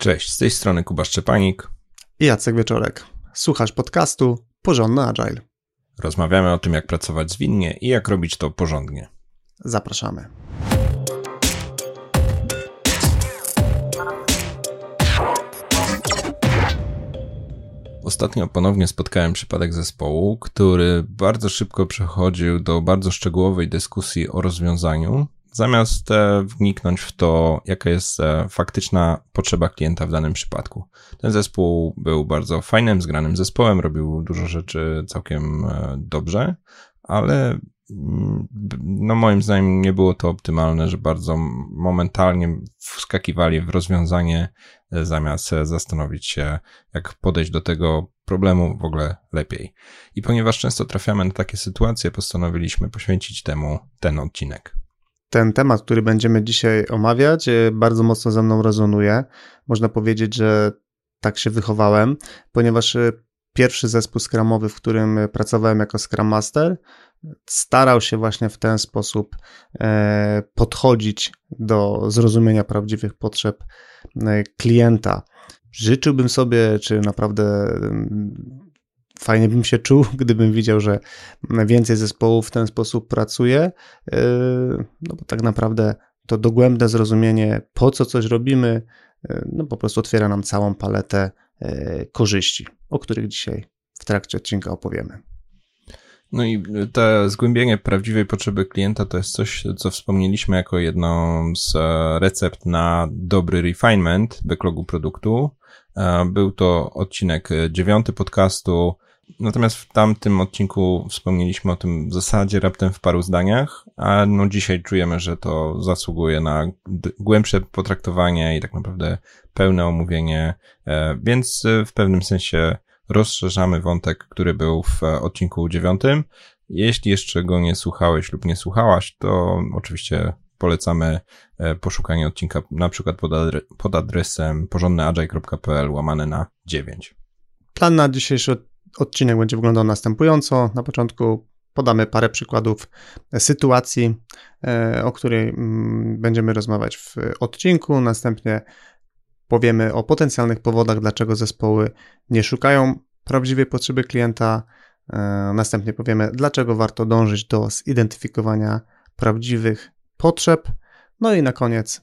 Cześć, z tej strony Kuba Szczepanik i Jacek Wieczorek. Słuchasz podcastu Porządny Agile. Rozmawiamy o tym, jak pracować zwinnie i jak robić to porządnie. Zapraszamy. Ostatnio ponownie spotkałem przypadek zespołu, który bardzo szybko przechodził do bardzo szczegółowej dyskusji o rozwiązaniu, zamiast e, wniknąć w to, jaka jest e, faktyczna potrzeba klienta w danym przypadku. Ten zespół był bardzo fajnym, zgranym zespołem, robił dużo rzeczy całkiem e, dobrze, ale mm, no moim zdaniem nie było to optymalne, że bardzo momentalnie wskakiwali w rozwiązanie, zamiast zastanowić się, jak podejść do tego problemu w ogóle lepiej. I ponieważ często trafiamy na takie sytuacje, postanowiliśmy poświęcić temu ten odcinek ten temat, który będziemy dzisiaj omawiać, e, bardzo mocno ze mną rezonuje. Można powiedzieć, że tak się wychowałem, ponieważ e, pierwszy zespół skramowy, w którym pracowałem jako Scrum Master, starał się właśnie w ten sposób e, podchodzić do zrozumienia prawdziwych potrzeb klienta. Życzyłbym sobie, czy naprawdę fajnie bym się czuł, gdybym widział, że więcej zespołów w ten sposób pracuje, yy, no bo tak naprawdę to dogłębne zrozumienie, po co coś robimy, yy, no po prostu otwiera nam całą paletę yy, korzyści, o których dzisiaj w trakcie odcinka opowiemy. No i to zgłębienie prawdziwej potrzeby klienta to jest coś, co wspomnieliśmy jako jedną z e, recept na dobry refinement backlogu produktu. E, był to odcinek dziewiąty podcastu Natomiast w tamtym odcinku wspomnieliśmy o tym w zasadzie raptem w paru zdaniach, a no dzisiaj czujemy, że to zasługuje na głębsze potraktowanie i tak naprawdę pełne omówienie, e, więc e, w pewnym sensie rozszerzamy wątek, który był w odcinku dziewiątym. Jeśli jeszcze go nie słuchałeś lub nie słuchałaś, to oczywiście polecamy e, poszukanie odcinka na przykład pod, adre pod adresem porządnyagile.pl łamane na 9. Plan na dzisiejszy Odcinek będzie wyglądał następująco. Na początku podamy parę przykładów sytuacji, e, o której mm, będziemy rozmawiać w odcinku. Następnie powiemy o potencjalnych powodach, dlaczego zespoły nie szukają prawdziwej potrzeby klienta. E, następnie powiemy, dlaczego warto dążyć do zidentyfikowania prawdziwych potrzeb. No i na koniec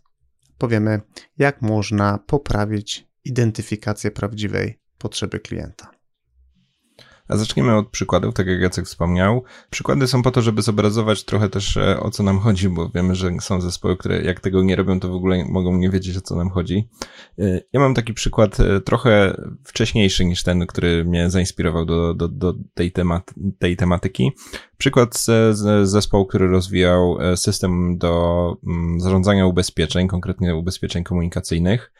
powiemy, jak można poprawić identyfikację prawdziwej potrzeby klienta. A zaczniemy od przykładów, tak jak Jacek wspomniał. Przykłady są po to, żeby zobrazować trochę też e, o co nam chodzi, bo wiemy, że są zespoły, które jak tego nie robią, to w ogóle mogą nie wiedzieć o co nam chodzi. E, ja mam taki przykład e, trochę wcześniejszy niż ten, który mnie zainspirował do, do, do tej, temat, tej tematyki. Przykład z, z zespołu, który rozwijał system do mm, zarządzania ubezpieczeń, konkretnie ubezpieczeń komunikacyjnych.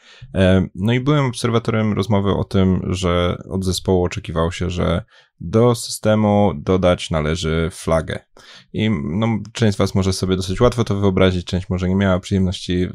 No i byłem obserwatorem rozmowy o tym, że od zespołu oczekiwało się, że do systemu dodać należy flagę. I no, część z Was może sobie dosyć łatwo to wyobrazić, część może nie miała przyjemności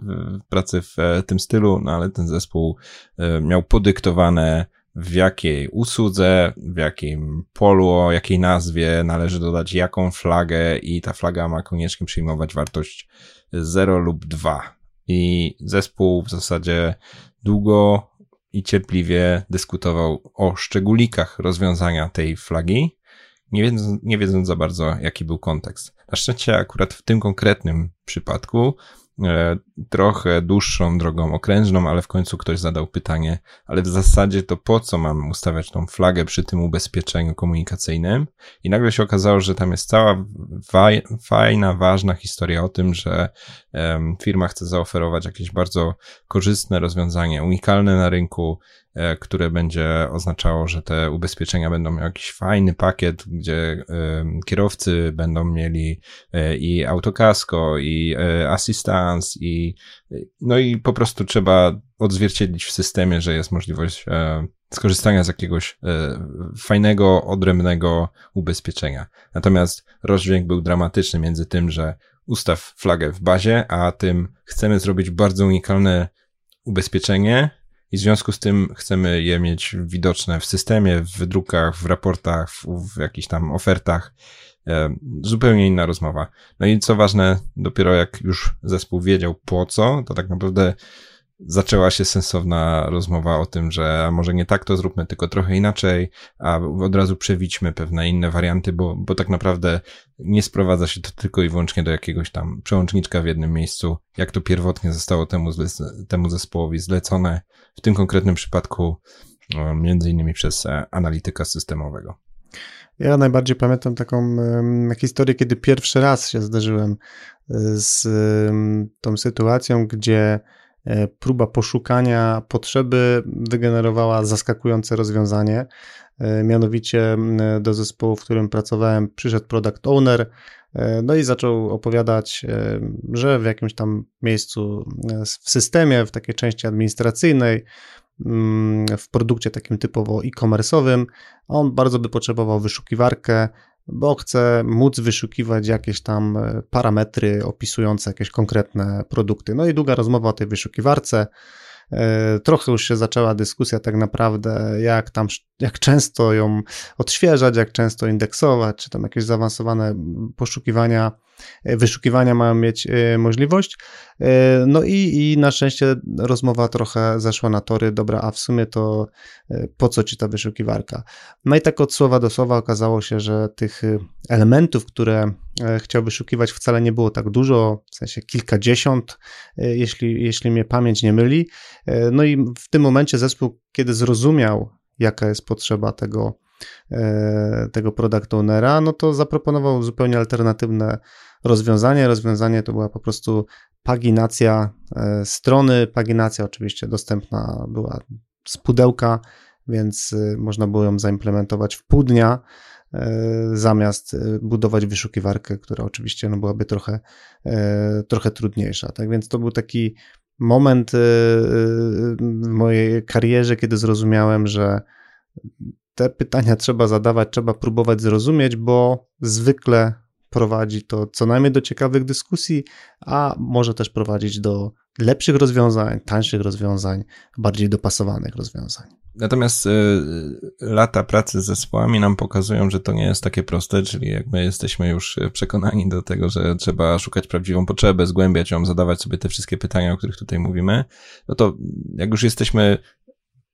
pracy w e, tym stylu, no ale ten zespół e, miał podyktowane w jakiej usłudze, w jakim polu, o jakiej nazwie należy dodać jaką flagę i ta flaga ma koniecznie przyjmować wartość 0 lub 2. I zespół w zasadzie długo i cierpliwie dyskutował o szczególikach rozwiązania tej flagi, nie wiedząc, nie wiedząc za bardzo, jaki był kontekst. Na szczęście akurat w tym konkretnym przypadku trochę dłuższą drogą okrężną, ale w końcu ktoś zadał pytanie, ale w zasadzie to po co mam ustawiać tą flagę przy tym ubezpieczeniu komunikacyjnym? I nagle się okazało, że tam jest cała fajna, ważna historia o tym, że firma chce zaoferować jakieś bardzo korzystne rozwiązanie, unikalne na rynku, E, które będzie oznaczało, że te ubezpieczenia będą miały jakiś fajny pakiet, gdzie kierowcy będą mieli e, i autokasko, i e, assistance, i no i po prostu trzeba odzwierciedlić w systemie, że jest możliwość skorzystania z jakiegoś fajnego, odrębnego ubezpieczenia. Natomiast rozdźwięk był dramatyczny między tym, że ustaw flagę w bazie, a tym chcemy zrobić bardzo unikalne ubezpieczenie, i w związku z tym chcemy je mieć widoczne w systemie, w wydrukach, w raportach, w, w jakichś tam ofertach. E, zupełnie inna rozmowa. No i co ważne, dopiero jak już zespół wiedział po co, to tak naprawdę zaczęła się sensowna rozmowa o tym, że może nie tak to zróbmy, tylko trochę inaczej, a od razu przewićmy pewne inne warianty, bo, bo tak naprawdę nie sprowadza się to tylko i wyłącznie do jakiegoś tam przełączniczka w jednym miejscu, jak to pierwotnie zostało temu, temu zespołowi zlecone, w tym konkretnym przypadku między innymi przez e, analityka systemowego. Ja najbardziej pamiętam taką historię, kiedy pierwszy raz się zderzyłem e, z tą sytuacją, gdzie e, próba poszukania potrzeby wygenerowała zaskakujące rozwiązanie. Mianowicie do zespołu, w którym pracowałem, przyszedł product owner, no i zaczął opowiadać, że w jakimś tam miejscu w systemie, w takiej części administracyjnej, Mm, w produkcie takim typowo e-commerce'owym, on bardzo by potrzebował wyszukiwarkę, bo chce móc wyszukiwać jakieś tam e, parametry opisujące jakieś konkretne produkty. No i długa rozmowa o tej wyszukiwarce. E, trochę już się zaczęła dyskusja tak naprawdę, jak tam, jak często ją odświeżać, jak często indeksować, czy tam jakieś zaawansowane poszukiwania E, wyszukiwania mają mieć e, możliwość. No i, i na szczęście rozmowa trochę zeszła na tory, dobra, a w sumie to po co ci ta wyszukiwarka? No i tak od słowa do słowa okazało się, że tych elementów, które chciał wyszukiwać wcale nie było tak dużo, w sensie kilkadziesiąt, jeśli, jeśli mnie pamięć nie myli. No i w tym momencie zespół, kiedy zrozumiał, jaka jest potrzeba tego, tego product ownera, no to zaproponował zupełnie alternatywne rozwiązanie. Rozwiązanie to była po prostu paginacja e, strony. Paginacja oczywiście dostępna była z pudełka, więc e, można było ją zaimplementować w pół dnia e, zamiast budować wyszukiwarkę, która oczywiście no, byłaby trochę, trochę trudniejsza. Tak więc to był taki moment w mojej karierze, kiedy zrozumiałem, że te pytania trzeba zadawać, trzeba próbować zrozumieć, bo zwykle prowadzi to co najmniej do ciekawych dyskusji, a może też prowadzić do lepszych rozwiązań, tańszych rozwiązań, bardziej dopasowanych rozwiązań. Natomiast y, lata pracy z zespołami nam pokazują, że to nie jest takie proste, czyli jak my jesteśmy już przekonani do tego, że trzeba szukać prawdziwą potrzebę, zgłębiać ją, zadawać sobie te wszystkie pytania, o których tutaj mówimy, no to jak już jesteśmy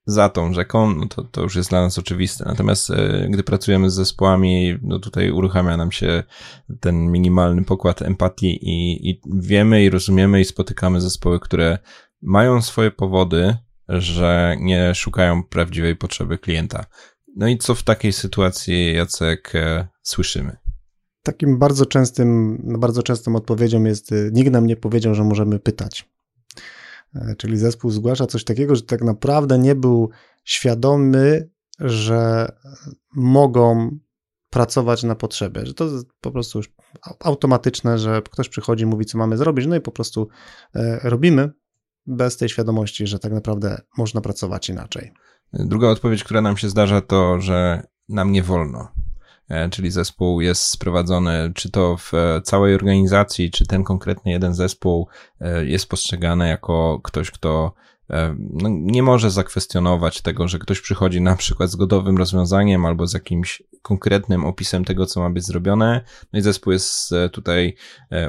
za tą rzeką, no to, to już jest dla nas oczywiste. Natomiast e, gdy pracujemy z zespołami, no tutaj uruchamia nam się ten minimalny pokład empatii i, i wiemy i rozumiemy i spotykamy zespoły, które mają swoje powody, że nie szukają prawdziwej potrzeby klienta. No i co w takiej sytuacji, Jacek, e, słyszymy? Takim bardzo częstym, bardzo częstą odpowiedzią jest, e, nikt nam nie powiedział, że możemy pytać. E, czyli zespół zgłasza coś takiego, że tak naprawdę nie był świadomy, że mogą pracować na potrzebę, że to jest po prostu już automatyczne, że ktoś przychodzi, mówi, co mamy zrobić, no i po prostu e, robimy bez tej świadomości, że tak naprawdę można pracować inaczej. Druga odpowiedź, która nam się zdarza, to, że nam nie wolno. E, czyli zespół jest sprowadzony, czy to w e, całej organizacji, czy ten konkretny jeden zespół e, jest postrzegany jako ktoś, kto no, nie może zakwestionować tego, że ktoś przychodzi na przykład z godowym rozwiązaniem albo z jakimś konkretnym opisem tego, co ma być zrobione. No i zespół jest tutaj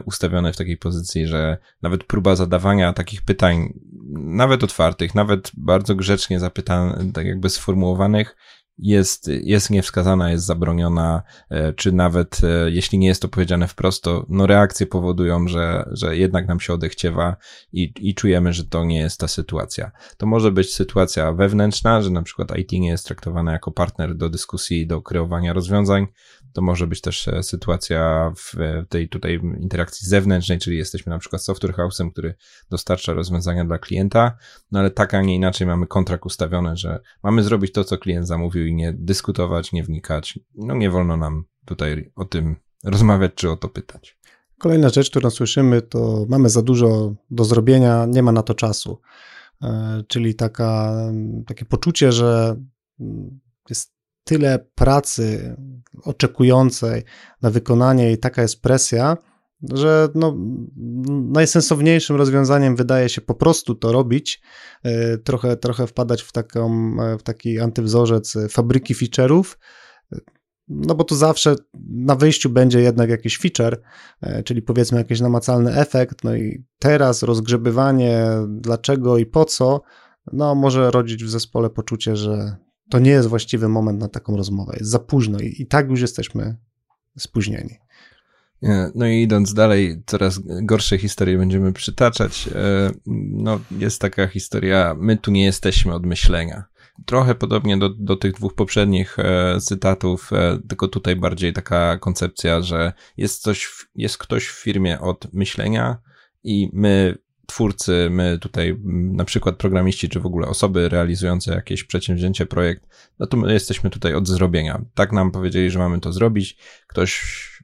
ustawiony w takiej pozycji, że nawet próba zadawania takich pytań, nawet otwartych, nawet bardzo grzecznie zapytanych, tak jakby sformułowanych, jest, jest niewskazana, jest zabroniona, e, czy nawet e, jeśli nie jest to powiedziane wprost, to no reakcje powodują, że, że jednak nam się odechciewa i, i czujemy, że to nie jest ta sytuacja. To może być sytuacja wewnętrzna, że na przykład IT nie jest traktowane jako partner do dyskusji, do kreowania rozwiązań, to może być też e, sytuacja w tej tutaj interakcji zewnętrznej, czyli jesteśmy na przykład software house'em, który dostarcza rozwiązania dla klienta, no ale tak, a nie inaczej mamy kontrakt ustawiony, że mamy zrobić to, co klient zamówił i nie dyskutować, nie wnikać. No nie wolno nam tutaj o tym rozmawiać czy o to pytać. Kolejna rzecz, którą słyszymy, to mamy za dużo do zrobienia, nie ma na to czasu. E, czyli taka, takie poczucie, że jest tyle pracy oczekującej na wykonanie i taka jest presja, że no, najsensowniejszym rozwiązaniem wydaje się po prostu to robić, e, trochę, trochę wpadać w, taką, w taki antywzorzec fabryki feature'ów, no bo tu zawsze na wyjściu będzie jednak jakiś feature, e, czyli powiedzmy jakiś namacalny efekt, no i teraz rozgrzebywanie dlaczego i po co, no może rodzić w zespole poczucie, że to nie jest właściwy moment na taką rozmowę, jest za późno i, i tak już jesteśmy spóźnieni. No i idąc dalej, coraz gorsze historie będziemy przytaczać. E, no, jest taka historia, my tu nie jesteśmy od myślenia. Trochę podobnie do, do tych dwóch poprzednich e, cytatów, e, tylko tutaj bardziej taka koncepcja, że jest coś, jest ktoś w firmie od myślenia i my twórcy, my tutaj na przykład programiści, czy w ogóle osoby realizujące jakieś przedsięwzięcie, projekt, no to my jesteśmy tutaj od zrobienia. Tak nam powiedzieli, że mamy to zrobić. Ktoś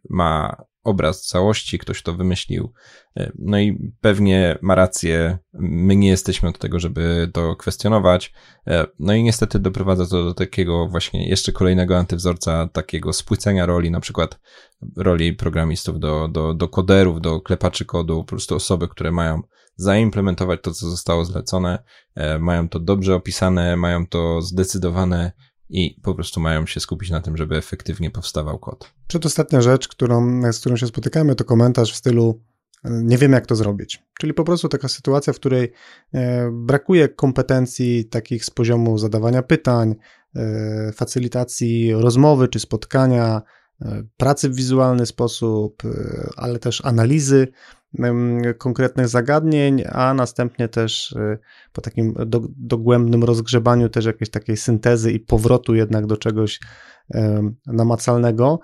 ma obraz całości, ktoś to wymyślił. E, no i pewnie ma rację, my nie jesteśmy od tego, żeby to kwestionować. E, no i niestety doprowadza to do takiego właśnie jeszcze kolejnego antywzorca, takiego spłycenia roli, na przykład roli programistów do, do, do koderów, do klepaczy kodu, po prostu osoby, które mają zaimplementować to, co zostało zlecone, e, mają to dobrze opisane, mają to zdecydowane i po prostu mają się skupić na tym, żeby efektywnie powstawał kod. Przedostatnia rzecz, którą, z którą się spotykamy, to komentarz w stylu e, nie wiem, jak to zrobić. Czyli po prostu taka sytuacja, w której e, brakuje kompetencji takich z poziomu zadawania pytań, facylitacji rozmowy czy spotkania, pracy w wizualny sposób, ale też analizy konkretnych zagadnień, a następnie też y, po takim dogłębnym rozgrzebaniu też jakiejś takiej syntezy i powrotu jednak do czegoś namacalnego.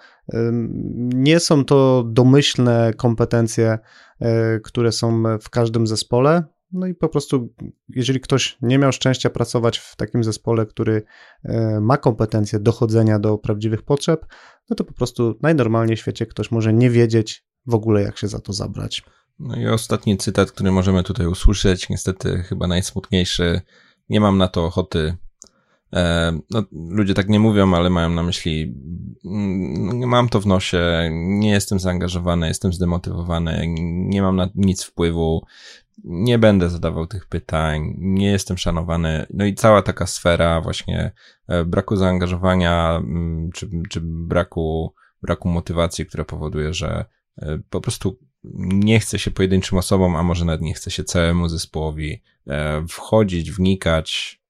Nie są to domyślne kompetencje, e, które są w każdym zespole. No i po prostu, jeżeli ktoś nie miał szczęścia pracować w takim zespole, który e, ma kompetencje dochodzenia do prawdziwych potrzeb, no to po prostu najnormalniej w świecie ktoś może nie wiedzieć w ogóle, jak się za to zabrać. No i ostatni cytat, który możemy tutaj usłyszeć, niestety chyba najsmutniejszy. Nie mam na to ochoty. E, no, ludzie tak nie mówią, ale mają na myśli, mm, mam to w nosie, nie jestem zaangażowany, jestem zdemotywowany, nie mam na nic wpływu, nie będę zadawał tych pytań, nie jestem szanowany. No i cała taka sfera właśnie e, braku zaangażowania, mm, czy, czy braku, braku motywacji, która powoduje, że e, po prostu nie chce się pojedynczym osobom, a może nawet nie chce się całemu zespołowi e, wchodzić, wnikać,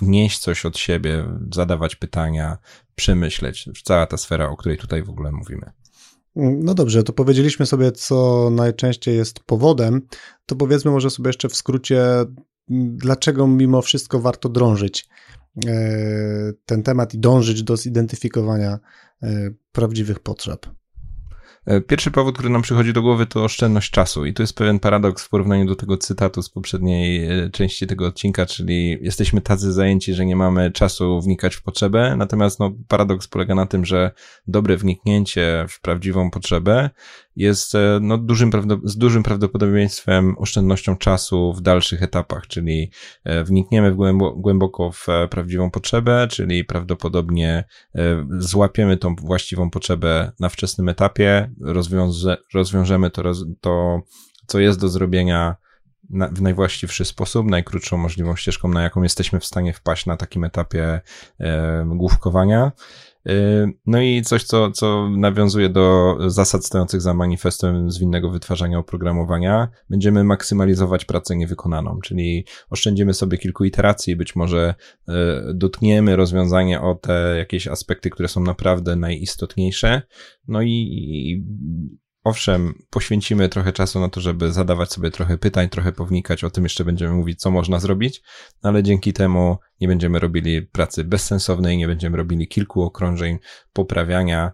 wnieść coś od siebie, zadawać pytania, przemyśleć. Cała ta sfera, o której tutaj w ogóle mówimy. No dobrze, to powiedzieliśmy sobie, co najczęściej jest powodem. To powiedzmy może sobie jeszcze w skrócie, dlaczego mimo wszystko warto drążyć e, ten temat i dążyć do zidentyfikowania e, prawdziwych potrzeb. E, pierwszy powód, który nam przychodzi do głowy, to oszczędność czasu. I tu jest pewien paradoks w porównaniu do tego cytatu z poprzedniej e, części tego odcinka, czyli jesteśmy tacy zajęci, że nie mamy czasu wnikać w potrzebę. Natomiast no, paradoks polega na tym, że dobre wniknięcie w prawdziwą potrzebę jest e, no, dużym z dużym prawdopodobieństwem oszczędnością czasu w dalszych etapach, czyli e, wnikniemy w głębo, głęboko w e, prawdziwą potrzebę, czyli prawdopodobnie złapiemy tą właściwą potrzebę na wczesnym etapie, rozwiąże, rozwiążemy to, to, co jest do zrobienia na, w najwłaściwszy sposób, najkrótszą możliwą ścieżką, na jaką jesteśmy w stanie wpaść na takim etapie e, główkowania. Y, no i coś, co, co nawiązuje do zasad stojących za manifestem zwinnego wytwarzania oprogramowania. Będziemy maksymalizować pracę niewykonaną, czyli oszczędzimy sobie kilku iteracji, być może y, dotkniemy rozwiązanie o te jakieś aspekty, które są naprawdę najistotniejsze. No i, i owszem, poświęcimy trochę czasu na to, żeby zadawać sobie trochę pytań, trochę pownikać, o tym jeszcze będziemy mówić, co można zrobić, ale dzięki temu nie będziemy robili pracy bezsensownej, nie będziemy robili kilku okrążeń poprawiania,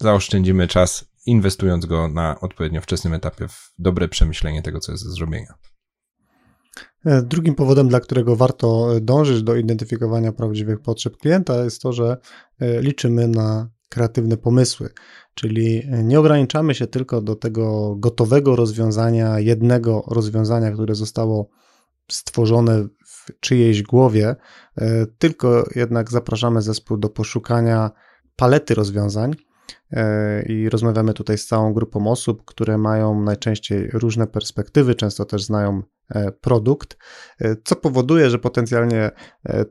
zaoszczędzimy czas, inwestując go na odpowiednio wczesnym etapie w dobre przemyślenie tego, co jest do zrobienia. E, drugim powodem, dla którego warto dążyć do identyfikowania prawdziwych potrzeb klienta, jest to, że e, liczymy na kreatywne pomysły. Czyli nie ograniczamy się tylko do tego gotowego rozwiązania, jednego rozwiązania, które zostało stworzone w czyjejś głowie, e, tylko jednak zapraszamy zespół do poszukania palety rozwiązań. E, I rozmawiamy tutaj z całą grupą osób, które mają najczęściej różne perspektywy, często też znają e, produkt, co powoduje, że potencjalnie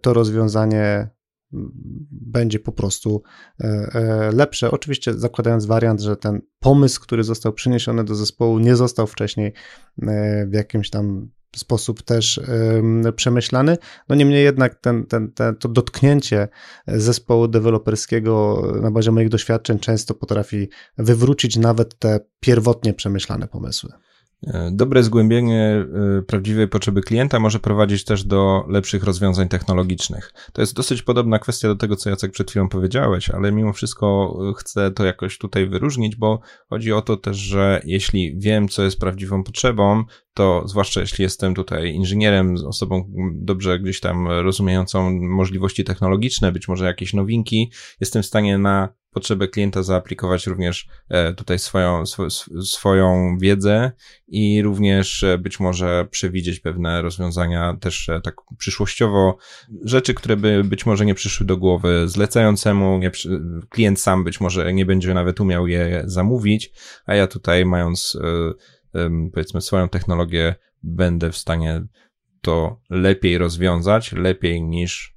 to rozwiązanie będzie po prostu lepsze. Oczywiście zakładając wariant, że ten pomysł, który został przyniesiony do zespołu, nie został wcześniej w jakimś tam sposób też przemyślany. No niemniej jednak ten, ten, ten, to dotknięcie zespołu deweloperskiego na bazie moich doświadczeń często potrafi wywrócić nawet te pierwotnie przemyślane pomysły. Dobre zgłębienie e, prawdziwej potrzeby klienta może prowadzić też do lepszych rozwiązań technologicznych. To jest dosyć podobna kwestia do tego, co Jacek przed chwilą powiedziałeś, ale mimo wszystko e, chcę to jakoś tutaj wyróżnić, bo chodzi o to też, że jeśli wiem, co jest prawdziwą potrzebą, to zwłaszcza jeśli jestem tutaj inżynierem, osobą dobrze gdzieś tam rozumiejącą możliwości technologiczne, być może jakieś nowinki, jestem w stanie na potrzebę klienta zaaplikować również e, tutaj swoją, swoją wiedzę i również e, być może przewidzieć pewne rozwiązania też e, tak przyszłościowo, rzeczy, które by być może nie przyszły do głowy zlecającemu, nie, klient sam być może nie będzie nawet umiał je zamówić, a ja tutaj mając powiedzmy swoją technologię będę w stanie to lepiej rozwiązać, lepiej niż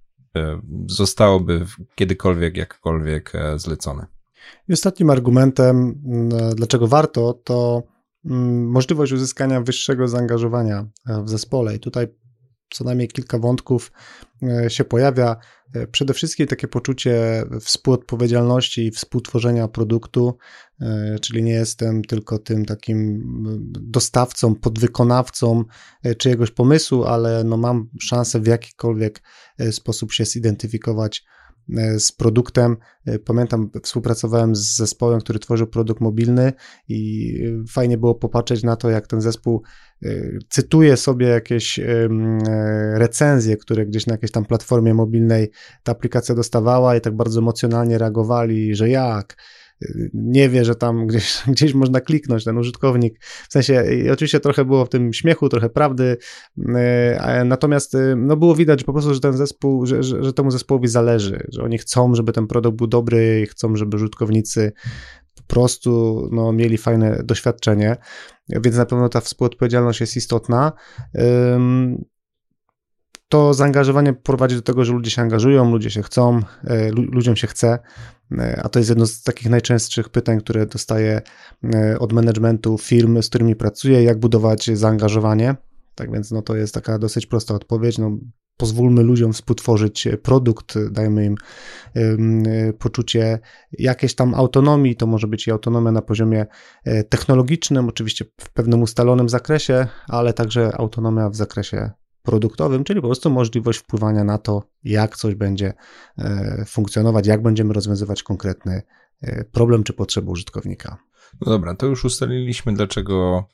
zostałoby kiedykolwiek, jakkolwiek e, zlecone. I ostatnim argumentem, dlaczego warto, to możliwość uzyskania wyższego zaangażowania e, w zespole. I tutaj co najmniej kilka wątków się pojawia. Przede wszystkim takie poczucie współodpowiedzialności i współtworzenia produktu, e, czyli nie jestem tylko tym takim dostawcą, podwykonawcą e, czyjegoś pomysłu, ale no mam szansę w jakikolwiek e, sposób się zidentyfikować E, z produktem. E, pamiętam, współpracowałem z zespołem, który tworzył produkt mobilny i e, fajnie było popatrzeć na to, jak ten zespół cytuje sobie jakieś recenzje, które gdzieś na jakiejś tam platformie mobilnej ta aplikacja dostawała i tak bardzo emocjonalnie reagowali, że jak, nie wie, że tam gdzieś, gdzieś można kliknąć, ten użytkownik. W sensie, oczywiście trochę było w tym śmiechu, trochę prawdy, e, natomiast e, no było widać po prostu, że ten zespół, że, że, że temu zespołowi zależy, że oni chcą, żeby ten produkt był dobry chcą, żeby użytkownicy po prostu no, mieli fajne doświadczenie, więc na pewno ta współodpowiedzialność jest istotna to zaangażowanie prowadzi do tego, że ludzie się angażują, ludzie się chcą, e, ludziom się chce, e, a to jest jedno z takich najczęstszych pytań, które dostaję e, od managementu firm, z którymi pracuję, jak budować zaangażowanie. Tak więc no, to jest taka dosyć prosta odpowiedź. No, pozwólmy ludziom współtworzyć produkt, dajmy im poczucie jakiejś tam autonomii. To może być i autonomia na poziomie technologicznym, oczywiście w pewnym ustalonym zakresie, ale także autonomia w zakresie produktowym, czyli po prostu możliwość wpływania na to, jak coś będzie e, funkcjonować, jak będziemy rozwiązywać konkretny e, problem czy potrzebę użytkownika. No dobra, to już ustaliliśmy, dlaczego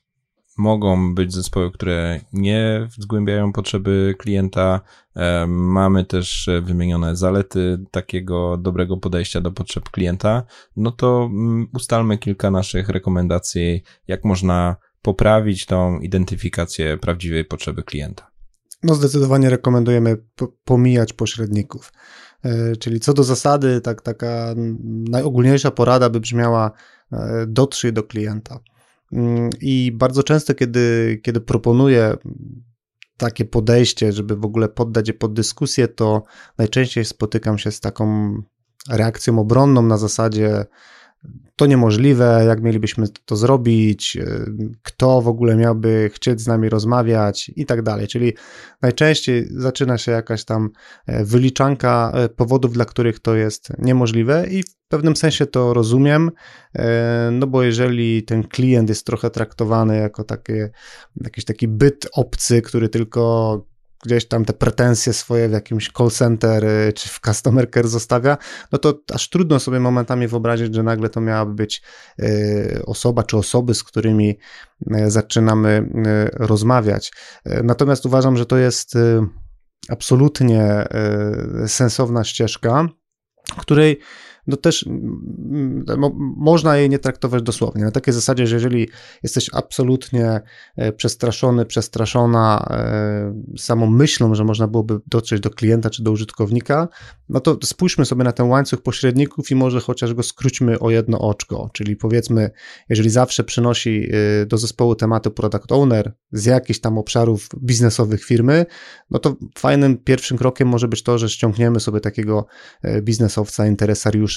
mogą być zespoły, które nie zgłębiają potrzeby klienta. E, mamy też wymienione zalety takiego dobrego podejścia do potrzeb klienta. No to mm, ustalmy kilka naszych rekomendacji, jak można poprawić tą identyfikację prawdziwej potrzeby klienta. No zdecydowanie rekomendujemy pomijać pośredników. E, czyli co do zasady, tak, taka najogólniejsza porada by brzmiała e, dotrzyj do klienta. Mm, I bardzo często, kiedy, kiedy proponuję takie podejście, żeby w ogóle poddać je pod dyskusję, to najczęściej spotykam się z taką reakcją obronną na zasadzie to niemożliwe, jak mielibyśmy to zrobić, e, kto w ogóle miałby chcieć z nami rozmawiać i tak dalej. Czyli najczęściej zaczyna się jakaś tam e, wyliczanka e, powodów, dla których to jest niemożliwe i w pewnym sensie to rozumiem, no bo jeżeli ten klient jest trochę traktowany jako takie, jakiś taki byt obcy, który tylko gdzieś tam te pretensje swoje w jakimś call center y, czy w customer care zostawia, no to aż trudno sobie momentami wyobrazić, że nagle to miałaby być y, osoba czy osoby, z którymi y, zaczynamy rozmawiać. Natomiast uważam, że to jest absolutnie sensowna ścieżka, której no też mo, można jej nie traktować dosłownie. Na takiej zasadzie, że jeżeli jesteś absolutnie przestraszony, przestraszona samą myślą, że można byłoby dotrzeć do klienta czy do użytkownika, no to spójrzmy sobie na ten łańcuch pośredników i może chociaż go skróćmy o jedno oczko, czyli powiedzmy, jeżeli zawsze przynosi do zespołu tematy product owner z jakichś tam obszarów biznesowych firmy, no to fajnym pierwszym krokiem może być to, że ściągniemy sobie takiego e, biznesowca, interesariusza,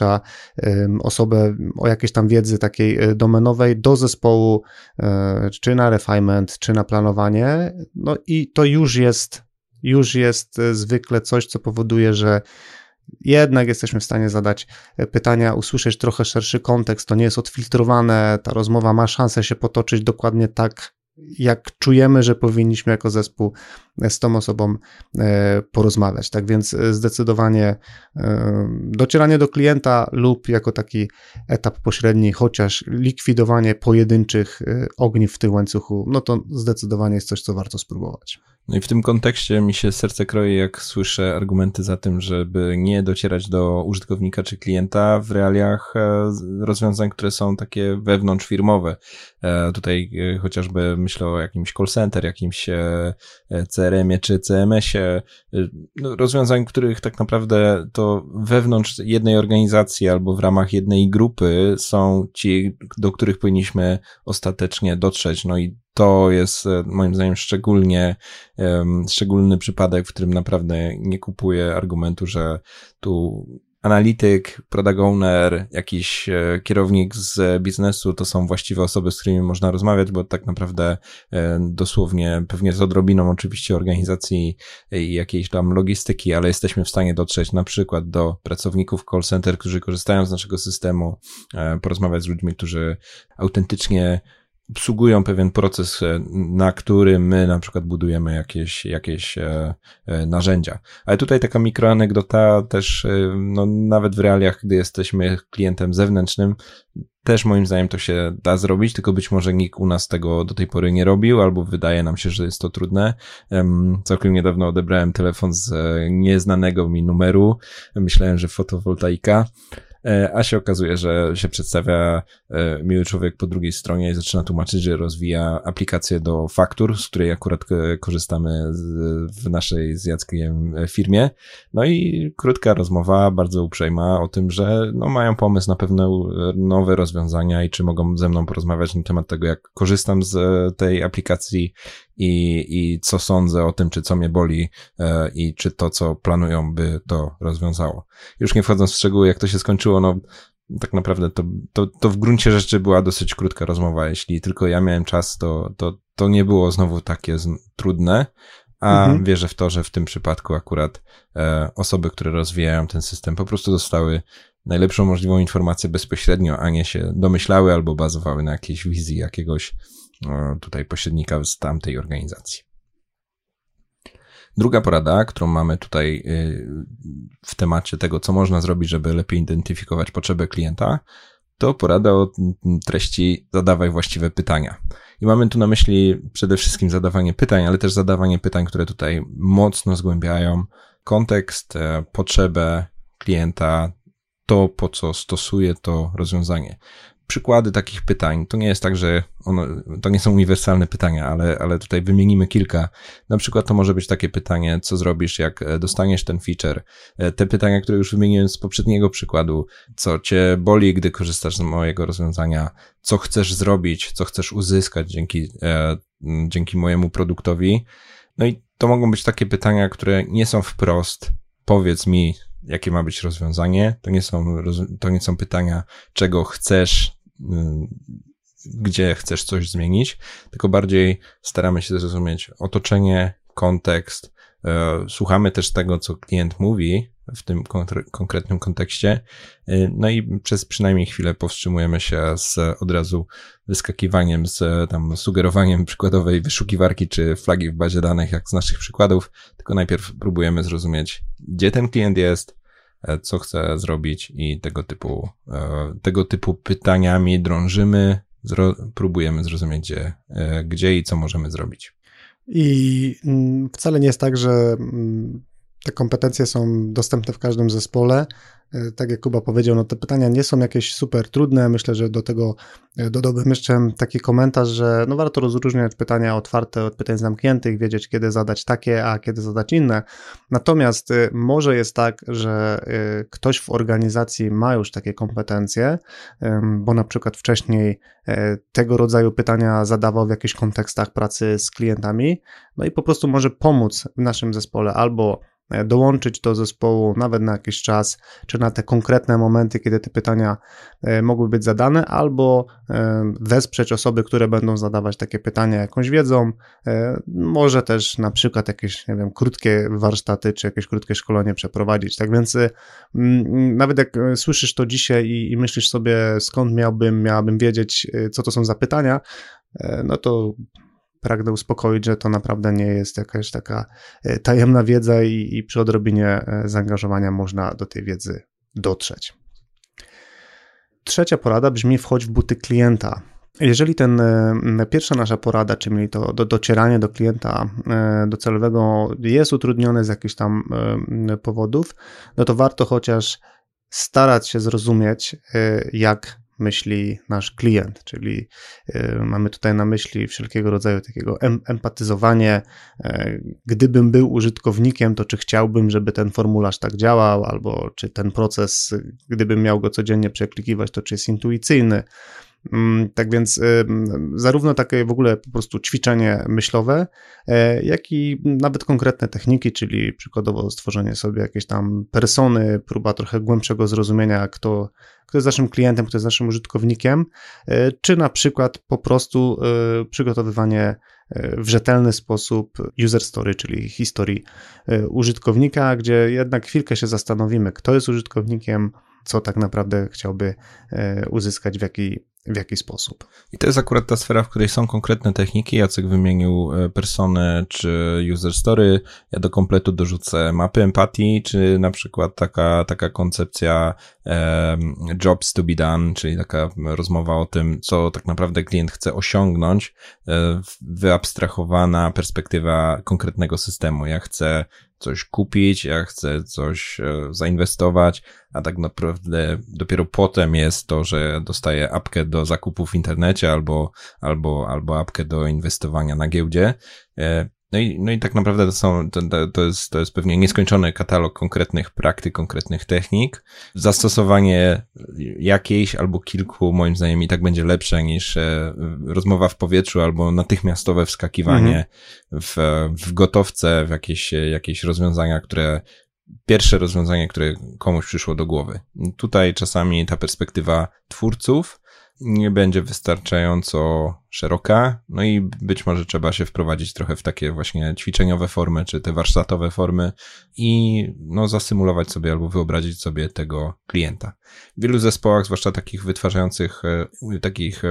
osobę o jakiejś tam wiedzy takiej e, domenowej do zespołu, e, czy na refinement, czy na planowanie, no i to już jest, już jest zwykle coś, co powoduje, że jednak jesteśmy w stanie zadać pytania, usłyszeć trochę szerszy kontekst, to nie jest odfiltrowane, ta rozmowa ma szansę się potoczyć dokładnie tak, jak czujemy, że powinniśmy jako zespół z tą osobą e, porozmawiać. Tak więc e, zdecydowanie e, docieranie do klienta lub jako taki etap pośredni, chociaż likwidowanie pojedynczych ogniw w tym łańcuchu, no to zdecydowanie jest coś, co warto spróbować. No i w tym kontekście mi się serce kroi, jak słyszę argumenty za tym, żeby nie docierać do użytkownika czy klienta w realiach rozwiązań, które są takie wewnątrzfirmowe. Tutaj chociażby myślę o jakimś call center, jakimś CRM-ie czy CMS-ie, y, no, rozwiązań, których tak naprawdę to wewnątrz jednej organizacji albo w ramach jednej grupy są ci, do których powinniśmy ostatecznie dotrzeć. No i to jest e, moim zdaniem szczególnie um, szczególny przypadek, w którym naprawdę nie kupuję argumentu, że tu analityk, product owner, jakiś e, kierownik z biznesu to są właściwe osoby, z którymi można rozmawiać, bo tak naprawdę e, dosłownie, pewnie z odrobiną oczywiście organizacji i jakiejś tam logistyki, ale jesteśmy w stanie dotrzeć na przykład do pracowników call center, którzy korzystają z naszego systemu, e, porozmawiać z ludźmi, którzy autentycznie obsługują pewien proces, e, na który my na przykład budujemy jakieś, jakieś e, e, narzędzia. Ale tutaj taka mikroanegdota też, no, nawet w realiach, gdy jesteśmy klientem zewnętrznym, też moim zdaniem to się da zrobić, tylko być może nikt u nas tego do tej pory nie robił, albo wydaje nam się, że jest to trudne. Całkiem niedawno odebrałem telefon z nieznanego mi numeru. Myślałem, że fotowoltaika. E, a się okazuje, że się przedstawia e, miły człowiek po drugiej stronie i zaczyna tłumaczyć, że rozwija aplikację do faktur, z której akurat e, korzystamy w naszej z Jackiem firmie. No i krótka rozmowa, bardzo uprzejma o tym, że no mają pomysł na pewne nowe rozwiązania i czy mogą ze mną porozmawiać na temat tego, jak korzystam z tej aplikacji i, i co sądzę o tym, czy co mnie boli e, i czy to, co planują, by to rozwiązało. Już nie wchodząc w szczegóły, jak to się skończyło, no tak naprawdę to, to, to w gruncie rzeczy była dosyć krótka rozmowa. Jeśli tylko ja miałem czas, to, to, to nie było znowu takie z, trudne, a mhm. wierzę w to, że w tym przypadku akurat e, osoby, które rozwijają ten system, po prostu dostały najlepszą możliwą informację bezpośrednio, a nie się domyślały albo bazowały na jakiejś wizji jakiegoś tutaj pośrednika z tamtej organizacji. Druga porada, którą mamy tutaj y, w temacie tego, co można zrobić, żeby lepiej identyfikować potrzeby klienta, to porada o treści zadawaj właściwe pytania. I mamy tu na myśli przede wszystkim zadawanie pytań, ale też zadawanie pytań, które tutaj mocno zgłębiają kontekst, e, potrzebę klienta, to po co stosuje to rozwiązanie przykłady takich pytań. To nie jest tak, że ono, to nie są uniwersalne pytania, ale, ale tutaj wymienimy kilka. Na przykład to może być takie pytanie, co zrobisz, jak e, dostaniesz ten feature. E, te pytania, które już wymieniłem z poprzedniego przykładu, co cię boli, gdy korzystasz z mojego rozwiązania, co chcesz zrobić, co chcesz uzyskać dzięki, e, dzięki mojemu produktowi. No i to mogą być takie pytania, które nie są wprost, powiedz mi, jakie ma być rozwiązanie. To nie są, to nie są pytania, czego chcesz, gdzie chcesz coś zmienić, tylko bardziej staramy się zrozumieć otoczenie, kontekst, y, słuchamy też tego, co klient mówi w tym konkretnym kontekście, y, no i przez przynajmniej chwilę powstrzymujemy się z od razu wyskakiwaniem, z tam sugerowaniem przykładowej wyszukiwarki czy flagi w bazie danych, jak z naszych przykładów, tylko najpierw próbujemy zrozumieć, gdzie ten klient jest, co chce zrobić i tego typu, e, tego typu pytaniami drążymy, zro, próbujemy zrozumieć, gdzie, e, gdzie i co możemy zrobić. I mm, wcale nie jest tak, że mm, Te kompetencje są dostępne w każdym zespole. E, tak jak Kuba powiedział, no te pytania nie są jakieś super trudne. Myślę, że do tego e, dodałbym jeszcze taki komentarz, że no warto rozróżniać pytania otwarte od pytań zamkniętych, wiedzieć kiedy zadać takie, a kiedy zadać inne. Natomiast e, może jest tak, że ktoś w organizacji ma już takie kompetencje, bo na przykład wcześniej tego rodzaju pytania zadawał w jakichś kontekstach pracy z klientami, no i po prostu może pomóc w naszym zespole albo dołączyć do zespołu nawet na jakiś czas, czy na te konkretne momenty, kiedy te pytania e, mogły być zadane, albo e, wesprzeć osoby, które będą zadawać takie pytania jakąś wiedzą. Może też na przykład jakieś, nie wiem, krótkie warsztaty, czy jakieś krótkie szkolenie przeprowadzić. Tak więc nawet jak słyszysz to dzisiaj i, i myślisz sobie, skąd miałbym, miałabym wiedzieć, co to są za pytania, no to pragnę uspokoić, że to naprawdę nie jest jakaś taka e, tajemna wiedza i, i przy odrobinie e, zaangażowania można do tej wiedzy dotrzeć. Trzecia porada brzmi: wchodź w buty klienta. Jeżeli ten e, pierwsza nasza porada, czyli to do, docieranie do klienta docelowego jest utrudnione z jakichś tam powodów, no to warto chociaż starać się zrozumieć, jak myśli nasz klient, czyli y, mamy tutaj na myśli wszelkiego rodzaju takiego empatyzowanie. E, gdybym był użytkownikiem, to czy chciałbym, żeby ten formularz tak działał, albo czy ten proces, gdybym miał go codziennie przeklikiwać, to czy jest intuicyjny. Mm, tak więc y, zarówno takie w ogóle po prostu ćwiczenie myślowe, e, jak i nawet konkretne techniki, czyli przykładowo stworzenie sobie jakiejś tam persony, próba trochę głębszego zrozumienia, kto, kto jest naszym klientem, kto jest naszym użytkownikiem, e, czy na przykład po prostu e, przygotowywanie w rzetelny sposób user story, czyli historii użytkownika, gdzie jednak chwilkę się zastanowimy, kto jest użytkownikiem, co tak naprawdę chciałby uzyskać, w jaki w jaki sposób. I to jest akurat ta sfera, w której są konkretne techniki. Jacek wymienił e, personę czy user story. Ja do kompletu dorzucę mapy empatii, czy na przykład taka, taka koncepcja e, jobs to be done, czyli taka rozmowa o tym, co tak naprawdę klient chce osiągnąć, e, wyabstrahowana perspektywa konkretnego systemu. Ja chcę coś kupić, ja chcę coś e, zainwestować, a tak naprawdę dopiero potem jest to, że dostaję apkę do zakupu w internecie albo, albo, albo apkę do inwestowania na giełdzie. No i, no i tak naprawdę to, są, to, to, jest, to jest pewnie nieskończony katalog konkretnych praktyk, konkretnych technik. Zastosowanie jakiejś albo kilku, moim zdaniem, i tak będzie lepsze niż e, rozmowa w powietrzu albo natychmiastowe wskakiwanie mhm. w, w gotowce, w jakieś, jakieś rozwiązania, które pierwsze rozwiązanie, które komuś przyszło do głowy. Tutaj czasami ta perspektywa twórców nie będzie wystarczająco szeroka, no i być może trzeba się wprowadzić trochę w takie właśnie ćwiczeniowe formy, czy te warsztatowe formy i no zasymulować sobie albo wyobrazić sobie tego klienta. W wielu zespołach, zwłaszcza takich wytwarzających, e, takich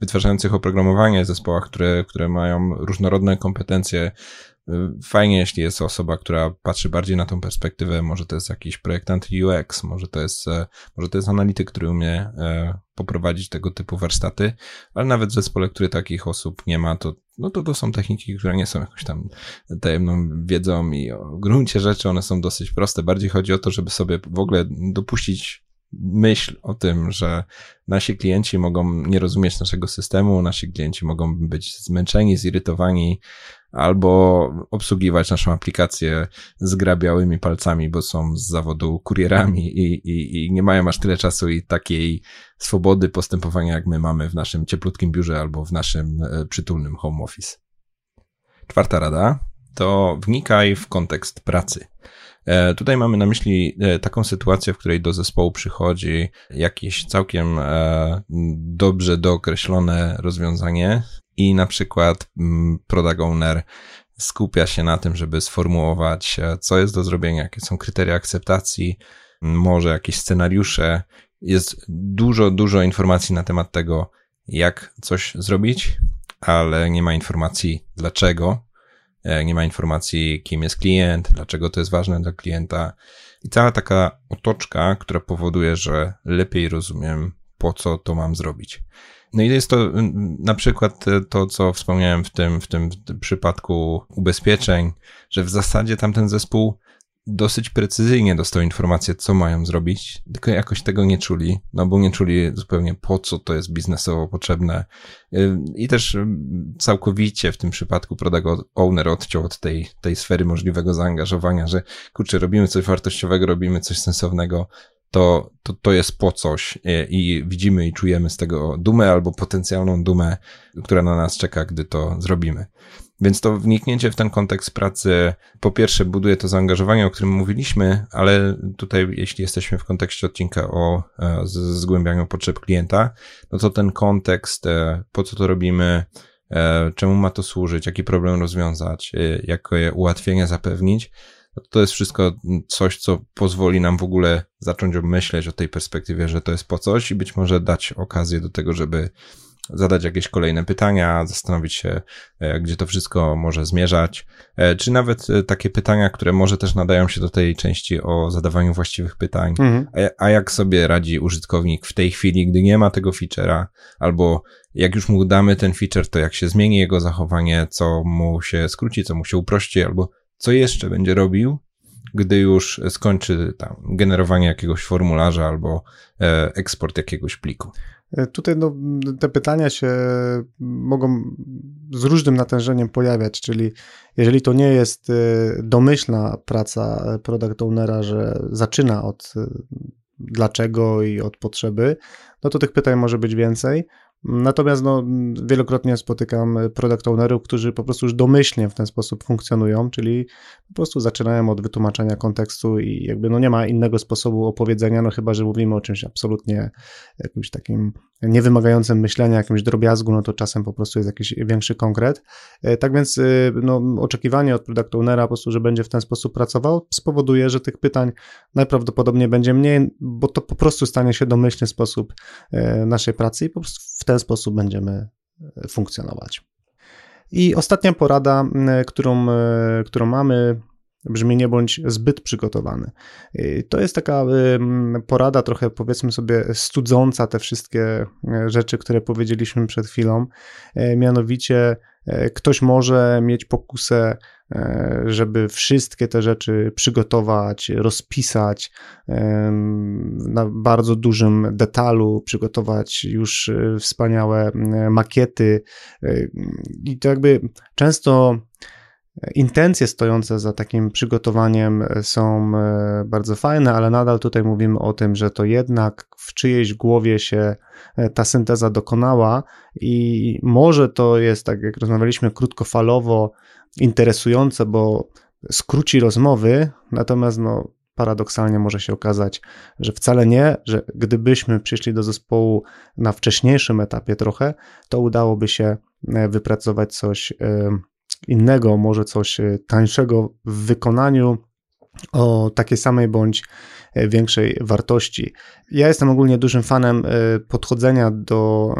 wytwarzających oprogramowanie zespołach, które, które mają różnorodne kompetencje, Fajnie, jeśli jest osoba, która patrzy bardziej na tą perspektywę, może to jest jakiś projektant UX, może to jest, e, może to jest analityk, który umie e, poprowadzić tego typu warsztaty, ale nawet w zespole, który takich osób nie ma, to, no to to są techniki, które nie są jakąś tam tajemną wiedzą i o gruncie rzeczy one są dosyć proste. Bardziej chodzi o to, żeby sobie w ogóle dopuścić myśl o tym, że nasi klienci mogą nie rozumieć naszego systemu, nasi klienci mogą być zmęczeni, zirytowani, albo obsługiwać naszą aplikację z grabiałymi palcami, bo są z zawodu kurierami i, i, i nie mają aż tyle czasu i takiej swobody postępowania, jak my mamy w naszym cieplutkim biurze albo w naszym e, przytulnym home office. Czwarta rada to wnikaj w kontekst pracy. E, tutaj mamy na myśli e, taką sytuację, w której do zespołu przychodzi jakieś całkiem dobrze dookreślone rozwiązanie, i na przykład mm, product owner skupia się na tym, żeby sformułować, e, co jest do zrobienia, jakie są kryteria akceptacji, może jakieś scenariusze. Jest dużo, dużo informacji na temat tego, jak coś zrobić, ale nie ma informacji dlaczego, e, nie ma informacji, kim jest klient, dlaczego to jest ważne dla klienta. I cała taka otoczka, która powoduje, że lepiej rozumiem, po co to mam zrobić. No i jest to na przykład to, co wspomniałem w tym, w tym przypadku ubezpieczeń, że w zasadzie tamten zespół dosyć precyzyjnie dostał informację, co mają zrobić, tylko jakoś tego nie czuli, no bo nie czuli zupełnie po co to jest biznesowo potrzebne. Y, I też y, całkowicie w tym przypadku product owner odciął od tej, tej sfery możliwego zaangażowania, że kurczę, robimy coś wartościowego, robimy coś sensownego, to, to, to jest po coś i, i widzimy i czujemy z tego dumę albo potencjalną dumę, która na nas czeka, gdy to zrobimy. Więc to wniknięcie w ten kontekst pracy, po pierwsze, buduje to zaangażowanie, o którym mówiliśmy, ale tutaj, jeśli jesteśmy w kontekście odcinka o e, zgłębianiu potrzeb klienta, no to ten kontekst, e, po co to robimy, e, czemu ma to służyć, jaki problem rozwiązać, jakie ułatwienia zapewnić, no to jest wszystko coś, co pozwoli nam w ogóle zacząć myśleć o tej perspektywie, że to jest po coś i być może dać okazję do tego, żeby zadać jakieś kolejne pytania, zastanowić się, e, gdzie to wszystko może zmierzać, e, czy nawet e, takie pytania, które może też nadają się do tej części o zadawaniu właściwych pytań, mhm. a, a jak sobie radzi użytkownik w tej chwili, gdy nie ma tego feature'a, albo jak już mu damy ten feature, to jak się zmieni jego zachowanie, co mu się skróci, co mu się uprości, albo co jeszcze będzie robił, gdy już skończy tam generowanie jakiegoś formularza albo eksport jakiegoś pliku. E, tutaj no, te pytania się mogą z różnym natężeniem pojawiać, czyli jeżeli to nie jest e, domyślna praca product ownera, że zaczyna od e, dlaczego i od potrzeby, no to tych pytań może być więcej. Natomiast no, wielokrotnie spotykam product ownerów, którzy po prostu już domyślnie w ten sposób funkcjonują, czyli po prostu zaczynają od wytłumaczenia kontekstu i jakby no nie ma innego sposobu opowiedzenia, no chyba, że mówimy o czymś absolutnie jakimś takim niewymagającym myślenia, jakimś drobiazgu, no to czasem po prostu jest jakiś większy konkret. E, tak więc e, no, oczekiwanie od product ownera po prostu, że będzie w ten sposób pracował, spowoduje, że tych pytań najprawdopodobniej będzie mniej, bo to po prostu stanie się domyślny sposób e, naszej pracy i po prostu w ten sposób będziemy funkcjonować. I ostatnia porada, którą, którą mamy, brzmi nie bądź zbyt przygotowany. To jest taka porada trochę powiedzmy sobie studząca te wszystkie e, rzeczy, które powiedzieliśmy przed chwilą. E, mianowicie e, ktoś może mieć pokusę, żeby wszystkie te rzeczy przygotować, rozpisać na bardzo dużym detalu, przygotować już wspaniałe makiety. I to jakby często Intencje stojące za takim przygotowaniem są e, bardzo fajne, ale nadal tutaj mówimy o tym, że to jednak w czyjejś głowie się e, ta synteza dokonała i może to jest, tak jak rozmawialiśmy, krótkofalowo interesujące, bo skróci rozmowy, natomiast no, paradoksalnie może się okazać, że wcale nie, że gdybyśmy przyszli do zespołu na wcześniejszym etapie trochę, to udałoby się e, wypracować coś innego, może coś e, tańszego w wykonaniu o takiej samej bądź e, większej wartości. Ja jestem ogólnie dużym fanem e, podchodzenia do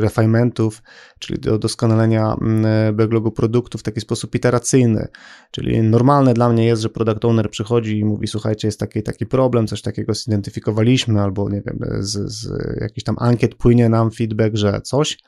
refinementów, czyli do doskonalenia backlogu produktu w taki sposób iteracyjny. Czyli normalne dla mnie jest, że product owner przychodzi i mówi: Słuchajcie, jest taki taki problem, coś takiego zidentyfikowaliśmy, albo nie wiem, z, z jakichś tam ankiet płynie nam feedback, że coś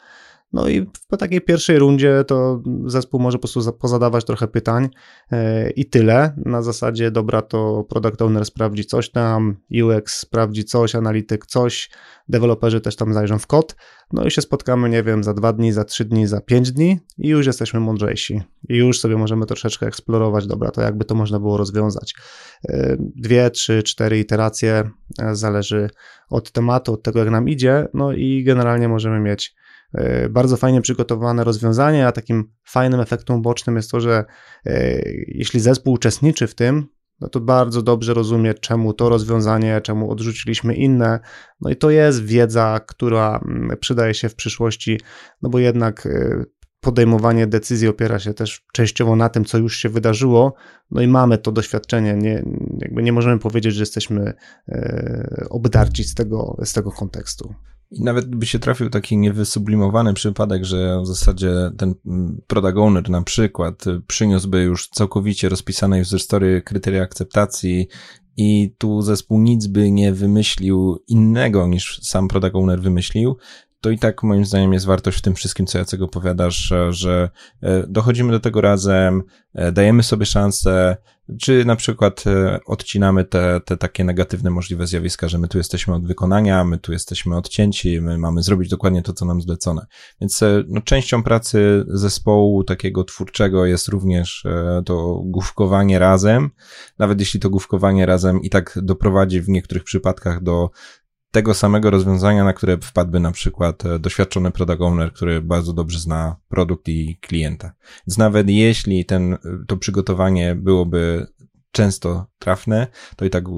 no i po takiej pierwszej rundzie to zespół może po prostu pozadawać trochę pytań e, i tyle. Na zasadzie, dobra, to product owner sprawdzi coś tam, UX sprawdzi coś, analityk coś, deweloperzy też tam zajrzą w kod, no i się spotkamy, nie wiem, za dwa dni, za trzy dni, za pięć dni i już jesteśmy mądrzejsi. I już sobie możemy troszeczkę eksplorować, dobra, to jakby to można było rozwiązać. E, dwie, trzy, cztery iteracje, e, zależy od tematu, od tego, jak nam idzie, no i generalnie możemy mieć bardzo fajnie przygotowane rozwiązanie, a takim fajnym efektem bocznym jest to, że e, jeśli zespół uczestniczy w tym, no to bardzo dobrze rozumie, czemu to rozwiązanie, czemu odrzuciliśmy inne. No i to jest wiedza, która mm, przydaje się w przyszłości, no bo jednak e, podejmowanie decyzji opiera się też częściowo na tym, co już się wydarzyło, no i mamy to doświadczenie. Nie, jakby nie możemy powiedzieć, że jesteśmy obdarci z tego, z tego kontekstu. I nawet by się trafił taki niewysublimowany przypadek, że w zasadzie ten product owner na przykład przyniósłby już całkowicie rozpisane user story kryteria akceptacji i tu zespół nic by nie wymyślił innego niż sam product owner wymyślił, to i tak moim zdaniem jest wartość w tym wszystkim, co Jacek opowiadasz, że e, dochodzimy do tego razem, e, dajemy sobie szansę, czy na przykład e, odcinamy te, te takie negatywne możliwe zjawiska, że my tu jesteśmy od wykonania, my tu jesteśmy odcięci, my mamy zrobić dokładnie to, co nam zlecone. Więc no, częścią pracy zespołu takiego twórczego jest również to główkowanie razem, nawet jeśli to główkowanie razem i tak doprowadzi w niektórych przypadkach do tego samego rozwiązania, na które wpadłby na przykład e, doświadczony product owner, który bardzo dobrze zna produkt i klienta. Więc nawet jeśli ten, e, to przygotowanie byłoby często trafne, to i tak e,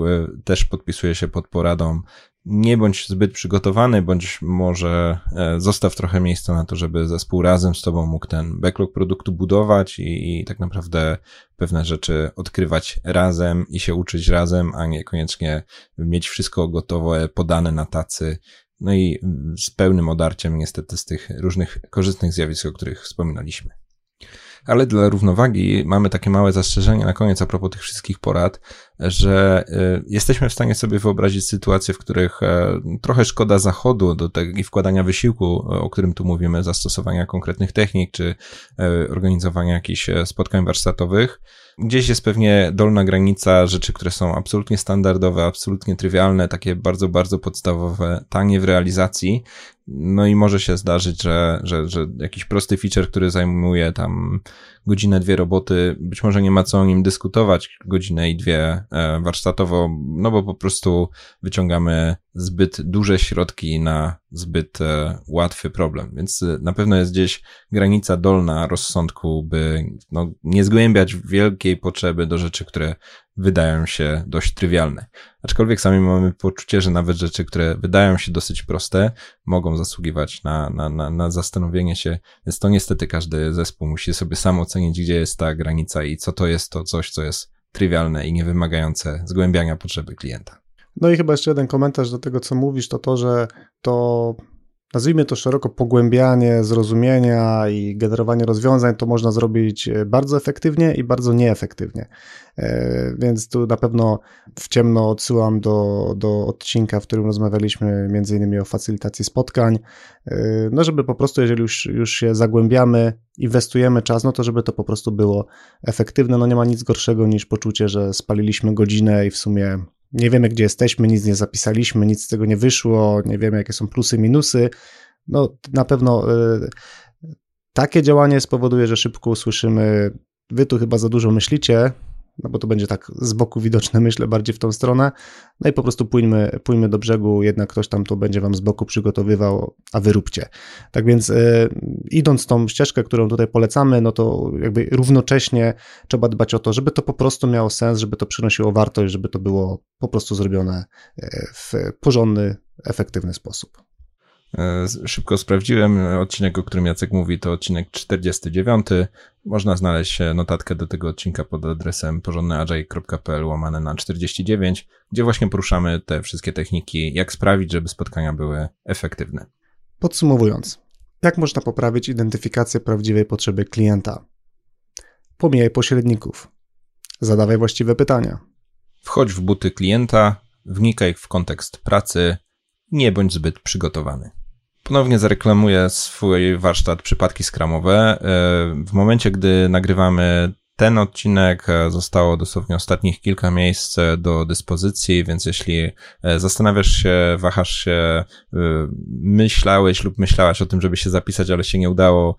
też podpisuje się pod poradą nie bądź zbyt przygotowany, bądź może e, zostaw trochę miejsca na to, żeby zespół razem z tobą mógł ten backlog produktu budować i, i tak naprawdę pewne rzeczy odkrywać razem i się uczyć razem, a nie koniecznie mieć wszystko gotowe, podane na tacy. No i z pełnym odarciem niestety z tych różnych korzystnych zjawisk, o których wspominaliśmy. Ale dla równowagi mamy takie małe zastrzeżenie na koniec a propos tych wszystkich porad, że y, jesteśmy w stanie sobie wyobrazić sytuacje, w których e, trochę szkoda zachodu do tego i wkładania wysiłku, o którym tu mówimy, zastosowania konkretnych technik, czy e, organizowania jakichś e, spotkań warsztatowych. Gdzieś jest pewnie dolna granica rzeczy, które są absolutnie standardowe, absolutnie trywialne, takie bardzo, bardzo podstawowe, tanie w realizacji. No i może się zdarzyć, że, że, że jakiś prosty feature, który zajmuje tam godzinę, dwie roboty, być może nie ma co o nim dyskutować godzinę i dwie e, warsztatowo, no bo po prostu wyciągamy zbyt duże środki na zbyt e, łatwy problem. Więc e, na pewno jest gdzieś granica dolna rozsądku, by no, nie zgłębiać wielkiej potrzeby do rzeczy, które wydają się dość trywialne. Aczkolwiek sami mamy poczucie, że nawet rzeczy, które wydają się dosyć proste, mogą zasługiwać na, na, na, na zastanowienie się, więc to niestety każdy zespół musi sobie sam ocenić, gdzie jest ta granica i co to jest to coś, co jest trywialne i niewymagające zgłębiania potrzeby klienta. No i chyba jeszcze jeden komentarz do tego, co mówisz, to to, że to nazwijmy to szeroko pogłębianie zrozumienia i generowanie rozwiązań, to można zrobić e, bardzo efektywnie i bardzo nieefektywnie. E, więc tu na pewno w ciemno odsyłam do, do odcinka, w którym rozmawialiśmy innymi o facylitacji spotkań, e, no żeby po prostu, jeżeli już, już się zagłębiamy, inwestujemy czas, no to żeby to po prostu było efektywne. No nie ma nic gorszego niż poczucie, że spaliliśmy godzinę i w sumie nie wiemy, gdzie jesteśmy, nic nie zapisaliśmy, nic z tego nie wyszło, nie wiemy, jakie są plusy, minusy. No, na pewno y, takie działanie spowoduje, że szybko usłyszymy, wy tu chyba za dużo myślicie, no bo to będzie tak z boku widoczne, myślę, bardziej w tą stronę. No i po prostu pójmy, pójmy do brzegu, jednak ktoś tam to będzie wam z boku przygotowywał, a wy róbcie. Tak więc e, idąc tą ścieżkę, którą tutaj polecamy, no to jakby równocześnie trzeba dbać o to, żeby to po prostu miało sens, żeby to przynosiło wartość, żeby to było po prostu zrobione e, w porządny, efektywny sposób. E, szybko sprawdziłem. Odcinek, o którym Jacek mówi, to odcinek 49. Można znaleźć notatkę do tego odcinka pod adresem porządnyagile.pl łamane na 49, gdzie właśnie poruszamy te wszystkie techniki, jak sprawić, żeby spotkania były efektywne. Podsumowując, jak można poprawić identyfikację prawdziwej potrzeby klienta? Pomijaj pośredników. Zadawaj właściwe pytania. Wchodź w buty klienta, wnikaj w kontekst pracy, nie bądź zbyt przygotowany. Ponownie zareklamuję swój warsztat Przypadki Skramowe. E, w momencie, gdy nagrywamy ten odcinek e, zostało dosłownie ostatnich kilka miejsc e, do dyspozycji, więc jeśli e, zastanawiasz się, wahasz się, myślałeś lub myślałaś o tym, żeby się zapisać, ale się nie udało,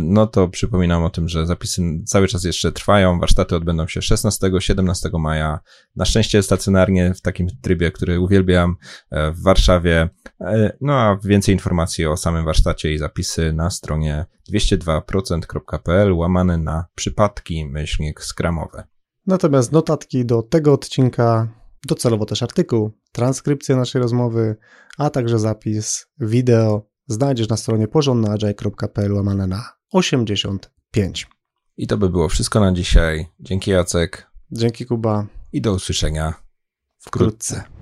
no to przypominam o tym, że zapisy cały czas jeszcze trwają. Warsztaty odbędą się 16-17 maja. Na szczęście stacjonarnie w takim trybie, który uwielbiam w Warszawie. No a więcej informacji o samym warsztacie i zapisy na stronie 202%.pl łamane na przypadki myślnik skramowe. Natomiast notatki do tego odcinka, docelowo też artykuł, transkrypcję naszej rozmowy, a także zapis wideo znajdziesz na stronie porządnaagile.pl łamane na 85. I to by było wszystko na dzisiaj. Dzięki Jacek. Dzięki Kuba. I do usłyszenia wkrótce.